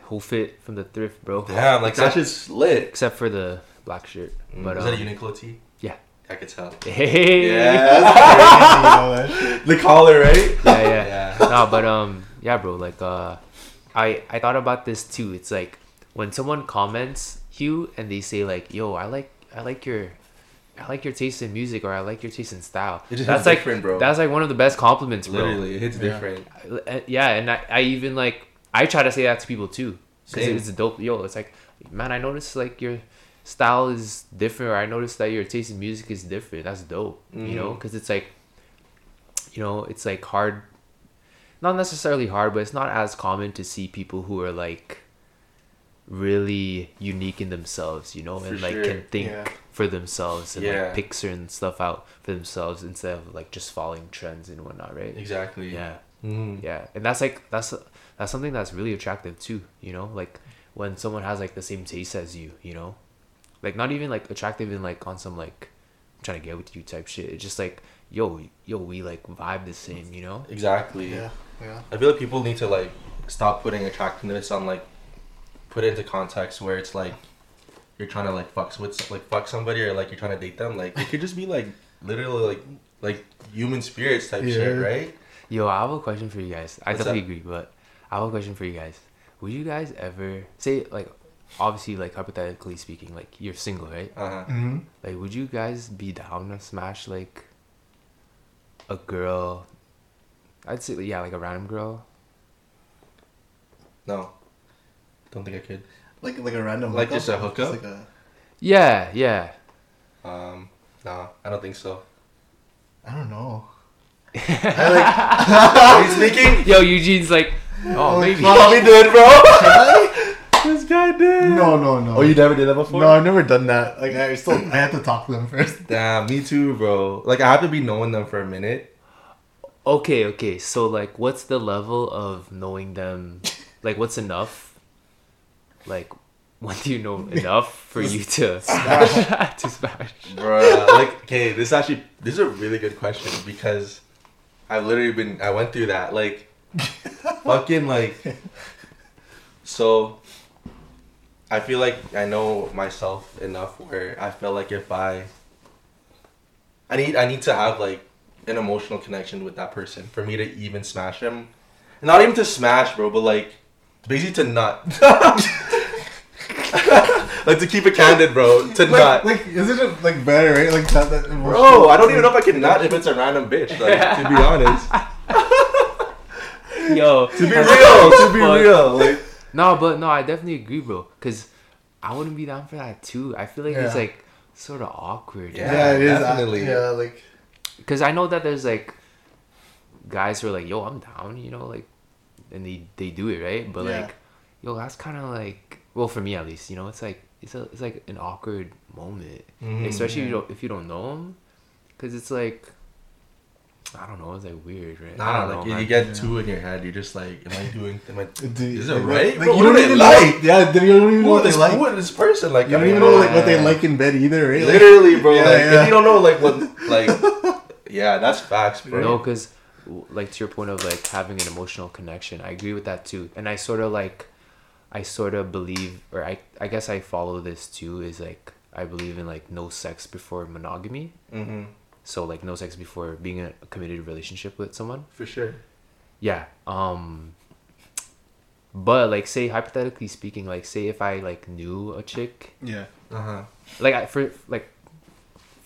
Whole fit from the thrift, bro. Damn, like except, that's just lit. except for the black shirt. But But is um, that a Uniqlo tee? yeah. I could tell. Hey. Crazy, you know that shit. the collar, right? Yeah, yeah. Yeah. no, but um, yeah, bro. Like uh, I I thought about this too. It's like when someone comments you and they say like, "Yo, I like I like your." I like your taste in music, or I like your taste in style. It just that's hits like different, bro. that's like one of the best compliments, bro. Literally, it hits Yeah. different. Uh, yeah and I, I even like i try to say that to people too because it's a dope yo it's like man i noticed like your style is different or i noticed that your taste in music is different that's dope you know because it's like you know it's like hard not necessarily hard but it's not as common to see people who are like really unique in themselves you know For and like sure. can think Yeah. For themselves and Yeah. like pick certain stuff out for themselves instead of like just following trends and whatnot right Exactly. yeah Mm. yeah and that's like that's that's something that's really attractive too you know like when someone has like the same taste as you you know like not even like attractive in like on some like I'm trying to get with you type shit it's just like yo yo we like vibe the same you know Exactly. Yeah, yeah. I feel like people need to like stop putting attractiveness on like put it into context where it's like you're trying to like fuck with like fuck somebody or like you're trying to date them. Like it could just be like literally like like human spirits type shit, right? yo i have a question for you guys i What's definitely up? agree but i have a question for you guys would you guys ever say like obviously like hypothetically speaking, like you're single, right? Uh huh. Mm-hmm. Like, would you guys be down to smash like a girl? I'd say yeah, like a random girl. No. Don't think I could. Like like a random Like hookup? just a hookup? Just like a, Yeah, yeah. Um, nah, I don't think so. I don't know. Are you speaking? Yo, Eugene's like, oh, maybe. Probably did, bro. this guy did. No, no, no. Oh, you never did that before? No, I've never done that. Like I still, I had to talk to them first. Damn, me too, bro. Like I have to be knowing them for a minute. Okay, okay. So like, what's the level of knowing them? Like, what's enough? Like, when do you know enough for you to smash? to smash. Bruh, like, okay, this actually, this is a really good question because I've literally been, I went through that. Like, fucking, like, so I feel like I know myself enough where I feel like if I, I need, I need to have, like, an emotional connection with that person for me to even smash them. Not even to smash, bro, but, like, basically to nut. like, to keep it candid, bro, to Like, nut. like isn't it like better, right? Like that, that Bro, I don't even know if I can not if it's a random bitch. Like, to be honest, Yo, to be real, to be Fuck. real. Like, No, but no, I definitely agree, bro. Cause I wouldn't be down for that too. I feel like it's like sort of awkward. Yeah. Yeah, it is. definitely. Yeah, like Cause I know that there's like guys who are like, yo, I'm down, you know, like, and they they do it right, but Yeah. like, yo, that's kind of like, well, for me at least, you know, it's like it's a it's like an awkward moment, Mhm. especially if you don't if you don't know them, cause it's like. I don't know. It's like weird, right? I nah, don't like know, you man. get Yeah. two in your head. You're just like, am I doing? Am I? do, Is it right? Like, Bro, you don't do even like? know. Yeah, then you don't even know what they is like. who is this person? Like, You don't I even mean, know like what they like in bed either, right? Literally, bro. Yeah, like, yeah. if you don't know, like, what, like, yeah, that's facts, bro. No, because like to your point of like having an emotional connection, I agree with that too. And I sort of like, I sort of believe, or I I guess I follow this too. Is like I believe in like no sex before monogamy. Mm-hmm. So like no sex before being in a committed relationship with someone. For sure. Yeah. Um. But like, say hypothetically speaking, like say if I like knew a chick, yeah. Uh huh. like I for like.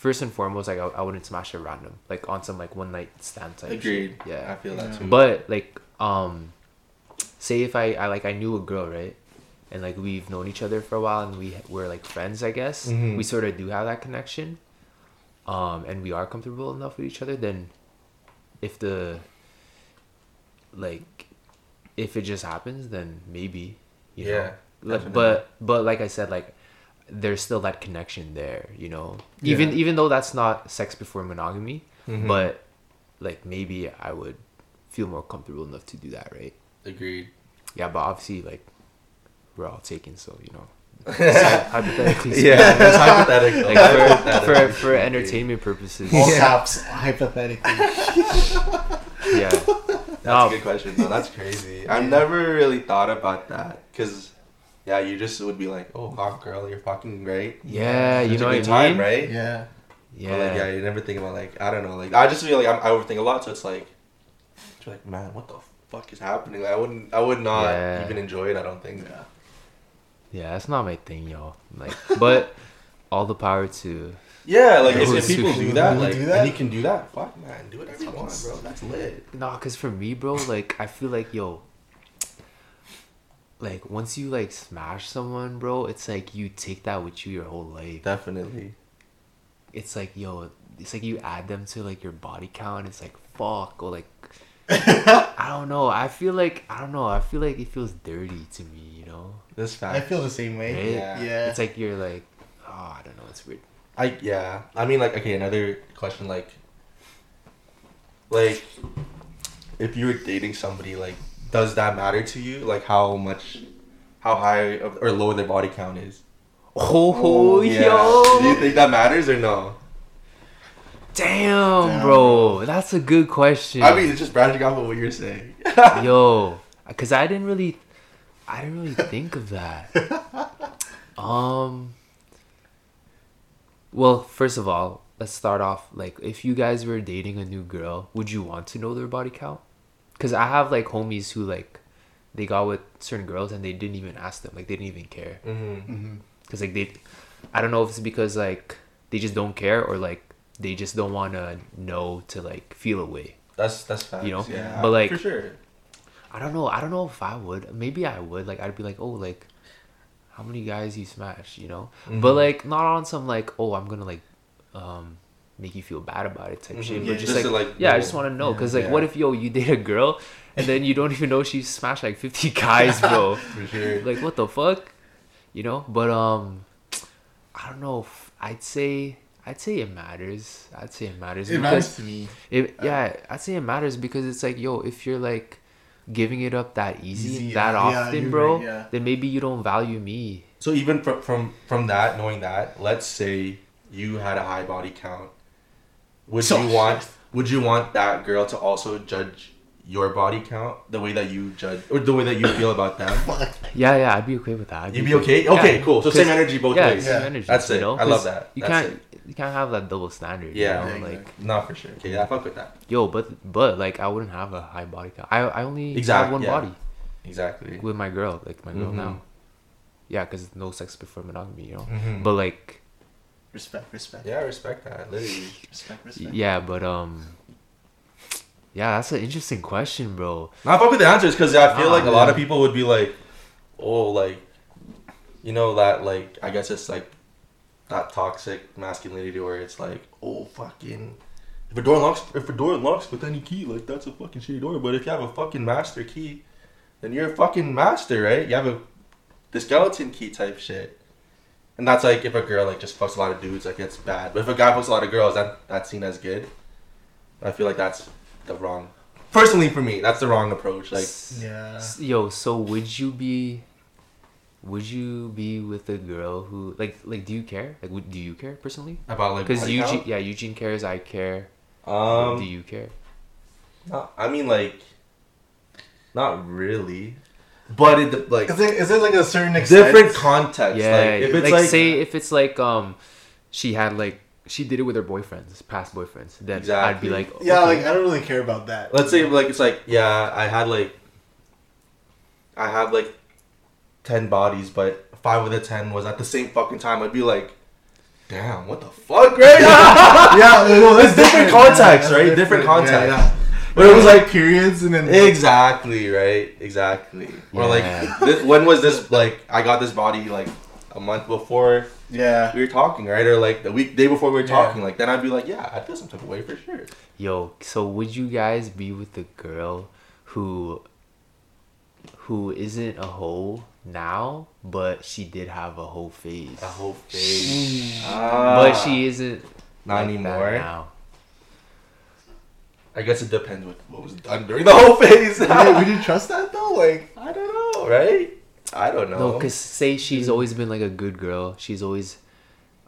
First and foremost, like I, I wouldn't smash it random, like on some like one night stand type. shit. Agreed. Yeah. I feel that Yeah. too. But like, um, say if I, I like I knew a girl, right, and like we've known each other for a while, and we were like friends, I guess. Mhm. We sort of do have that connection, um, and we are comfortable enough with each other. Then, if the like, if it just happens, then maybe, you Yeah, know. Like, but but like I said, like there's still that connection there, you know. Even even though that's not sex before monogamy, Mhm. but like maybe I would feel more comfortable enough to do that, right? Agreed. Yeah, but obviously like we're all taken, so you know. hypothetically speaking, Yeah, it's hypothetical. like for, Hypothetical. for for entertainment purposes. All Yeah. caps, hypothetically. Yeah. That's No, a good oh. question. though. that's crazy. I've never really thought about that because, yeah, you just would be like, "Oh, hot girl, you're fucking great." yeah, you It's a know what I good mean? time, right? yeah. Yeah. But, like, yeah, you never think about like I don't know, like I just feel like I'm, I overthink a lot, so it's like, you're like, man, what the fuck is happening? Like, I wouldn't, I would not Yeah. even enjoy it. I don't think. Yeah. Yeah, that's not my thing, yo. Like, but all the power to Yeah, like if, if people do that, who like, do that? and you can do that, fuck, man, do whatever you want, bro. That's lit. Nah, cause for me, bro, like I feel like yo, like once you like smash someone, bro, it's like you take that with you your whole life. Definitely. It's like yo, it's like you add them to like your body count. It's like fuck or like I don't know. I feel like I don't know. I feel like it feels dirty to me. You know, This fact. I feel the same way. right? Yeah. Yeah. It's like you're like, oh, I don't know. It's weird. I yeah. I mean, like, okay, another question, like, like, if you were dating somebody, like, does that matter to you? Like, how much, how high of, or low their body count is? Oh, oh, Yeah. yo, Do you think that matters or no? Damn, Damn, bro, that's a good question. I mean, it's just branching off of what you're saying. yo because i didn't really i didn't really think of that um well first of all let's start off like if you guys were dating a new girl would you want to know their body count because i have like homies who like they got with certain girls and they didn't even ask them like they didn't even care Mm-hmm. Mm-hmm. because like they i don't know if it's because like they just don't care or like they just don't want to know to like feel away That's that's facts. You know? yeah, But, like- for sure. i don't know i don't know if i would maybe i would like i'd be like oh like how many guys you smash you know but Mhm. like not on some like oh i'm gonna like um make you feel bad about it type shit Mhm. but Yeah, just, just like, like, yeah i just want to know Yeah. because like Yeah. what if yo you date a girl and then you don't even know she smashed like 50 guys bro For sure. like what the fuck you know but um i don't know if i'd say i'd say it matters i'd say it matters It matters to me. it, uh, yeah i'd say it matters because it's like yo if you're like giving it up that easy, Easy, that yeah, yeah, often you're bro right, yeah. then maybe you don't value me So even from from from that, knowing that, let's say you had a high body count, would So- you want would you want that girl to also judge your body count the way that you judge or the way that you feel about them? Yeah yeah i'd be okay with that I'd You'd be okay. Yeah, Okay, cool. So same energy both yeah, ways. same Yeah. energy. That's you it. know? I love that. You That's can't you can't have that double standard. Yeah. you know? Yeah, like not for sure. Okay, yeah, I fuck with that. yo, but but like I wouldn't have a high body count. I I only have one yeah. body Exactly. with my girl, like my girl Mhm. now. Yeah, because no sex before monogamy, you know. Mhm. But like Respect, respect. yeah, I respect that. Literally. Respect, respect. yeah, but um, yeah, that's an interesting question, bro. No, I fuck with the answers because I feel Ah, like a lot of people would be like, oh, like, you know that like I guess it's like that toxic masculinity where it's like, oh, fucking. If a door locks, if a door unlocks with any key, like that's a fucking shitty door. But if you have a fucking master key, then you're a fucking master, right? You have a the skeleton key type shit. And that's like if a girl like just fucks a lot of dudes, like it's bad. But if a guy fucks a lot of girls, that that's seen as good. I feel like that's the wrong. Personally, for me, that's the wrong approach. Like, Yeah. Yo, so would you be? Would you be with a girl who like like? Do you care? Like, would, do you care personally? about like Because body Eugene, yeah, Eugene cares. I care. do Um, you care? not- I mean like, not really, but it like Is there, is there like a certain extent? different context. Yeah, like if it's like, like, say if it's like um, she had like she did it with her boyfriends, past boyfriends. Then I'd be like, Yeah, like I don't really care about that. let's say like it's like yeah, I had like, I have like, ten bodies, but five of the ten was at the same fucking time. I'd be like. Damn, what the fuck, right? yeah, well, It's different context, Yeah, right? that's Different Yeah, context. yeah. But it was like periods and then Exactly right. Exactly. Or like, this, when was this? Like, I got this body like a month before yeah. we were talking, right? Or like the week day before we were Yeah. talking. Like, then I'd be like, yeah, I feel some type of way for sure. Yo, so would you guys be with the girl who who isn't a hoe now, but she did have a whole phase. A whole phase. Ah, but she isn't not like that anymore. now. I guess it depends with what was done during the whole phase. would, you, would you trust that though? Like, I don't know, right? I don't know. No, because say she's always been like a good girl. She's always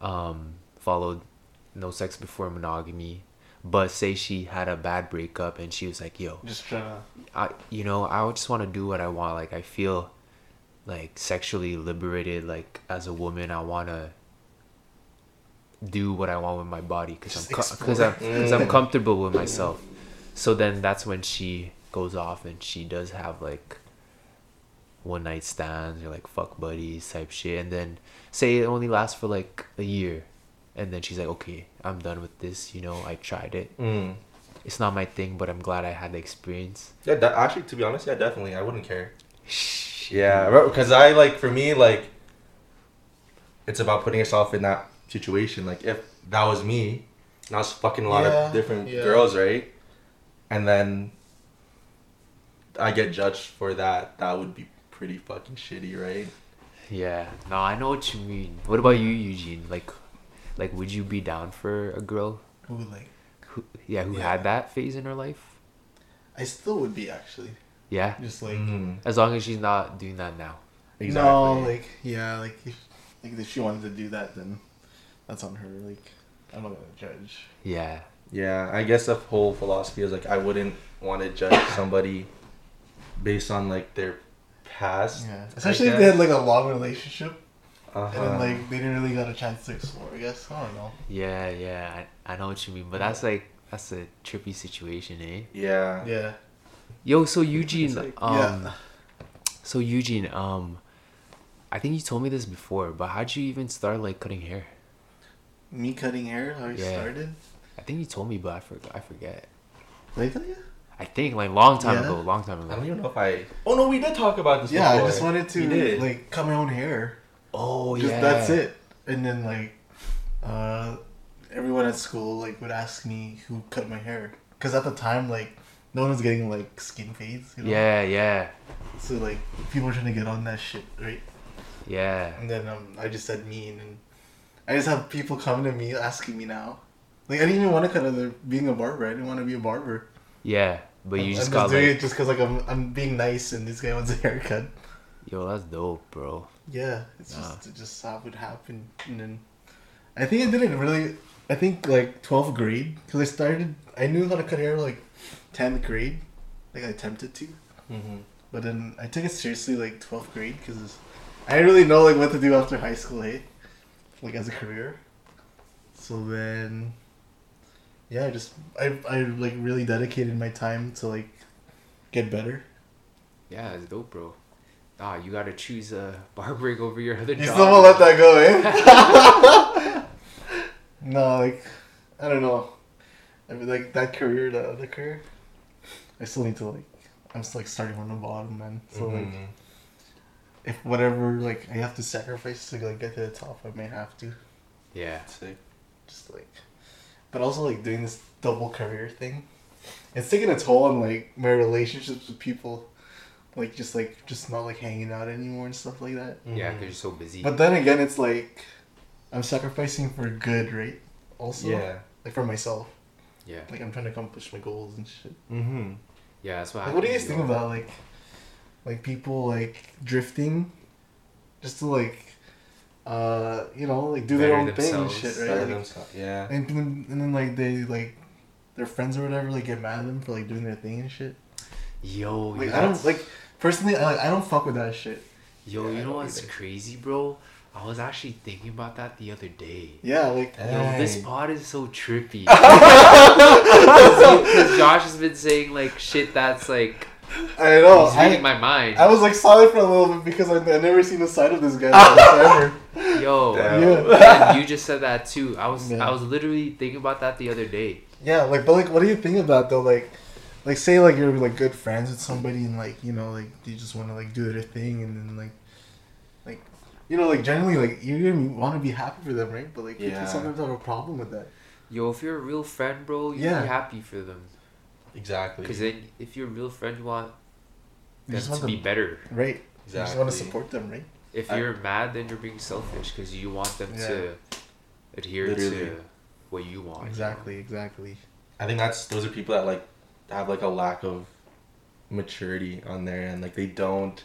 um, followed no sex before monogamy. But say she had a bad breakup and she was like, yo, just trying to. I, you know, I just want to do what I want. Like, I feel like sexually liberated. Like, as a woman, I want to do what I want with my body because I'm Just because I'm explore. because I'm comfortable with myself. So then that's when she goes off and she does have like one night stands or like fuck buddies type shit, and then say it only lasts for like a year, and then she's like, okay, I'm done with this. You know, I tried it. Mm. It's not my thing, but I'm glad I had the experience. Yeah, de- actually, to be honest, yeah, definitely, I wouldn't care. Yeah, because I like for me like it's about putting yourself in that situation. Like if that was me, and I was fucking a lot Yeah, of different yeah. girls, right? And then I get judged for that. That would be pretty fucking shitty, right? Yeah, no, I know what you mean. What about you, Eugene? Like, like, would you be down for a girl Who like? who, yeah, who Yeah. had that phase in her life? I still would be actually. Yeah, Just like. Mhm. as long as she's not doing that now. Exactly. No, like yeah, like if, like if she wanted to do that, then that's on her. Like I'm not gonna judge. Yeah, Yeah, I guess the whole philosophy is like I wouldn't want to judge somebody based on like their past. Yeah, especially if they had like a long relationship Uh-huh. and like they didn't really got a chance to explore. I guess I don't know. yeah, yeah. I, I know what you mean, but that's like that's a trippy situation, eh? yeah. Yeah, Yo, so Eugene, like- um, Yeah. So Eugene, um, I think you told me this before, but how'd you even start like cutting hair? Me cutting hair, how I Yeah. started. I think you told me, but I forgot. I forget. Did I tell you? I think like long time Yeah. ago, long time ago. I don't even know if I. Oh no, we did talk about this. Yeah, I just wanted We to did. like cut my own hair. Oh yeah, that's it. And then like, uh, everyone at school like would ask me who cut my hair, because at the time like, no one was getting like skin fades. You know? Yeah, yeah, So like, people were trying to get on that shit, right? yeah. And then um, I just said me, and then I just have people coming to me asking me now. Like I didn't even want to cut other being a barber. I didn't want to be a barber. Yeah, but you I'm- just I'm got doing like, it just because like I'm I'm being nice, and this guy wants a haircut. yo, that's dope, bro. Yeah, it's Nah. just it just how it happened, and then I think I didn't really. I think like twelfth grade because I started. I knew how to cut hair like tenth grade, like I attempted to, Mhm. but then I took it seriously like twelfth grade because I didn't really know like what to do after high school, hey, like as a career. So then, yeah, I just I I like really dedicated my time to like get better. Yeah, it's dope, bro. Ah, you gotta choose a barbering over your other You job. still won't let that go, eh? no, like I don't know. I mean, like that career, that other career. I still need to like. I'm still like starting from the bottom, man. So like, Mhm. if whatever like I have to sacrifice to like get to the top, I may have to. Yeah, Sick. Just like, but also like doing this double career thing. It's taking a toll on like my relationships with people. Like just like just not like hanging out anymore and stuff like that. yeah, because you're so busy. But then again, it's like I'm sacrificing for good, right? Also, Yeah. like for myself. yeah, Like I'm trying to accomplish my goals and shit. Mm-hmm. yeah, that's what. Like, what do you guys think about like, like people like drifting, just to like, uh, you know, like do their own thing and shit, right? Like. Yeah. and then and then like they like their friends or whatever like get mad at them for like doing their thing and shit. Yo, Like you I don't like personally, I like I don't fuck with that shit. Yo, Yeah, you know don't what's either. crazy, bro? I was actually thinking about that the other day. Yeah, like Yo, this Dang. pod is so trippy. Because Josh has been saying like shit that's like I know. he's reading I, my mind. I was like silent for a little bit because I I never seen the side of this guy whatsoever. Yo, Yeah. and you just said that too. I was Yeah. I was literally thinking about that the other day. Yeah, like, but like, what do you think about though? Like, like, say like you're like good friends with somebody and like you know like you just want to like do their thing and then like, like, you know like generally like you want to be happy for them, right? But like Yeah. people sometimes have a problem with that. Yo, if you're a real friend, bro, you Yeah. be happy for them. Exactly. Because then, if you're a real friend, you want You them just want to be better. right? You just want to support them, right? If I- you're mad, then you're being selfish because you want them to adhere Literally. to what you want. you know? Exactly, exactly. I think that's those are people that like have like a lack of maturity on their end. Like they don't,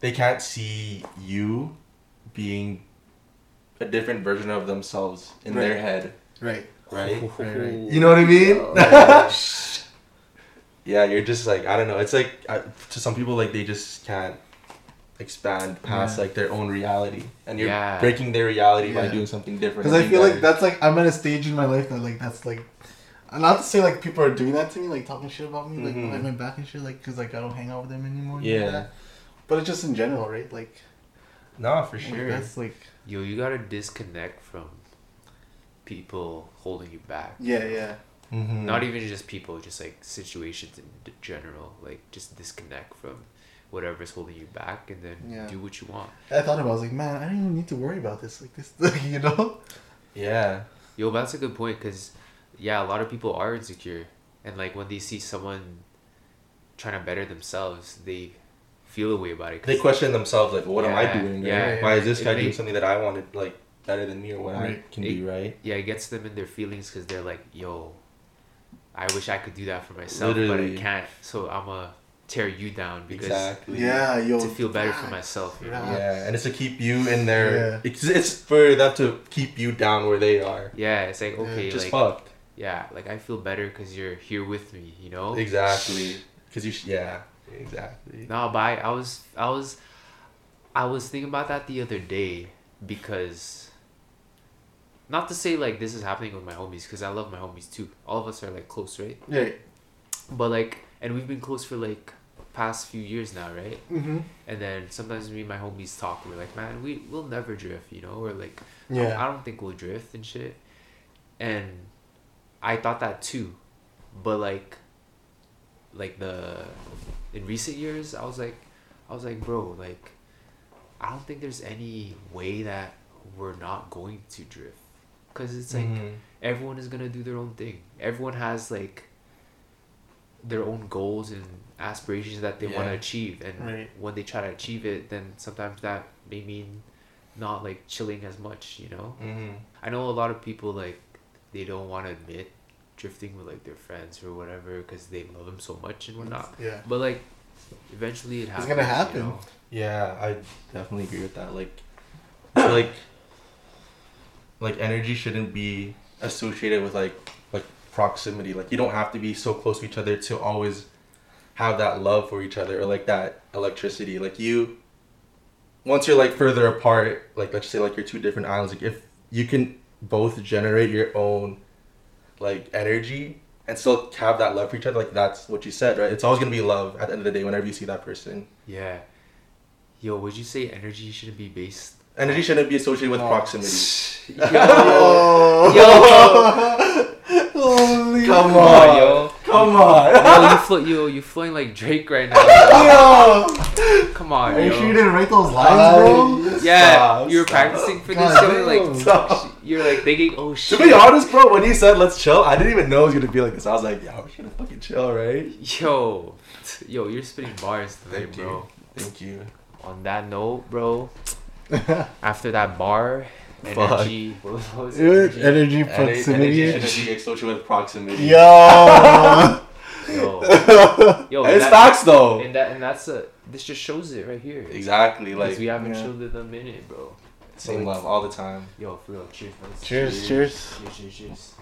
they can't see you being a different version of themselves in their head, Right. Right? Right, right. You know what I mean? yeah, you're just like I don't know. It's like uh, to some people like they just can't expand past Yeah. like their own reality, and you're Yeah. breaking their reality by doing something different. Because I being feel like that's like I'm at a stage in my life that like that's like, not to say like people are doing that to me, like talking shit about me, like Mhm. behind my back and shit, like because like I don't hang out with them anymore. and Yeah. that. But it's just in general, right? Like, no, for like, sure. that's like Yo, you gotta disconnect from people holding you back. yeah, yeah. Mhm. Not even just people, just like situations in general. Like just disconnect from whatever's holding you back, and then Yeah. do what you want. I thought about. it, I was like, man, I don't even need to worry about this. Like this, you know. Yeah. Yo, that's a good point because, yeah, a lot of people are insecure, and like when they see someone trying to better themselves, they feel a way about it. They question themselves like, what am I doing? yeah, yeah. Why is this guy may- doing something that I wanted like better than me or what I can It- be, right? yeah, it gets them in their feelings because they're like, yo, I wish I could do that for myself, Literally. but I can't. So I'm gonna tear you down because Exactly. Yeah, yo. to feel better for myself. You know? Yeah. Yeah, and it's to keep you in there. Yeah. It's, it's for them to keep you down where they are. Yeah, it's like Yeah, okay, Just like fucked. yeah, like I feel better because you're here with me. You know. Exactly. Because you, sh- yeah, exactly. No, but I, I was I was I was thinking about that the other day because not to say like this is happening with my homies because I love my homies too. All of us are like close, right? Yeah. But like and we've been close for like past few years now, right? Mm-hmm. And then sometimes me and my homies talk. We're like, man, we we'll never drift, you know. Or like, Yeah. I don't think we'll drift and shit. And I thought that too, but like, like the in recent years, I was like, I was like, bro, like, I don't think there's any way that we're not going to drift, cause it's like Mhm. everyone is gonna do their own thing. Everyone has like their own goals and aspirations that they want to achieve, and Right. when they try to achieve it, then sometimes that may mean not like chilling as much. You know, Mhm. I know a lot of people like they don't want to admit drifting with like their friends or whatever because they love them so much and whatnot. Yeah. But like, eventually it happens. It's gonna you happen. know? Yeah, I definitely agree with that. Like, like, like energy shouldn't be associated with like like proximity. Like, you don't have to be so close to each other to always have that love for each other or like that electricity. Like you, once you're like further apart, like let's say like you're two different islands. Like if you can both generate your own like energy and still have that love for each other, like that's what you said, right? It's always gonna be love at the end of the day whenever you see that person. Yeah. Yo, would you say energy shouldn't be based? Energy shouldn't be associated with No. proximity. Yo, Oh. Holy Come Come on. on, yo. Come on. Yo, you flo- yo, you flowing like Drake right now. Yo. Come on, Are you yo. sure you didn't write those lines, bro? Yeah, Stop, you were stop. practicing for God this. You were damn. like, Stop. you're like thinking, oh shit. To be honest, bro, when he said let's chill, I didn't even know it was gonna be like this. I was like, yo, we're gonna fucking chill, right? Yo, yo, you're spitting bars today, Thank you. bro. Thank you. On that note, bro, after that bar, energy, what was, what was it? Energy, Energy? energy proximity. Energy, energy associated with proximity. Yo. Yo, yo, it's that- facts though. And that and that's a this just shows it right here. Exactly, like we haven't yeah. chilled in a minute, bro. same love all the time. Yo, for real, cheers, man. cheers, cheers. Cheers, cheers, cheers.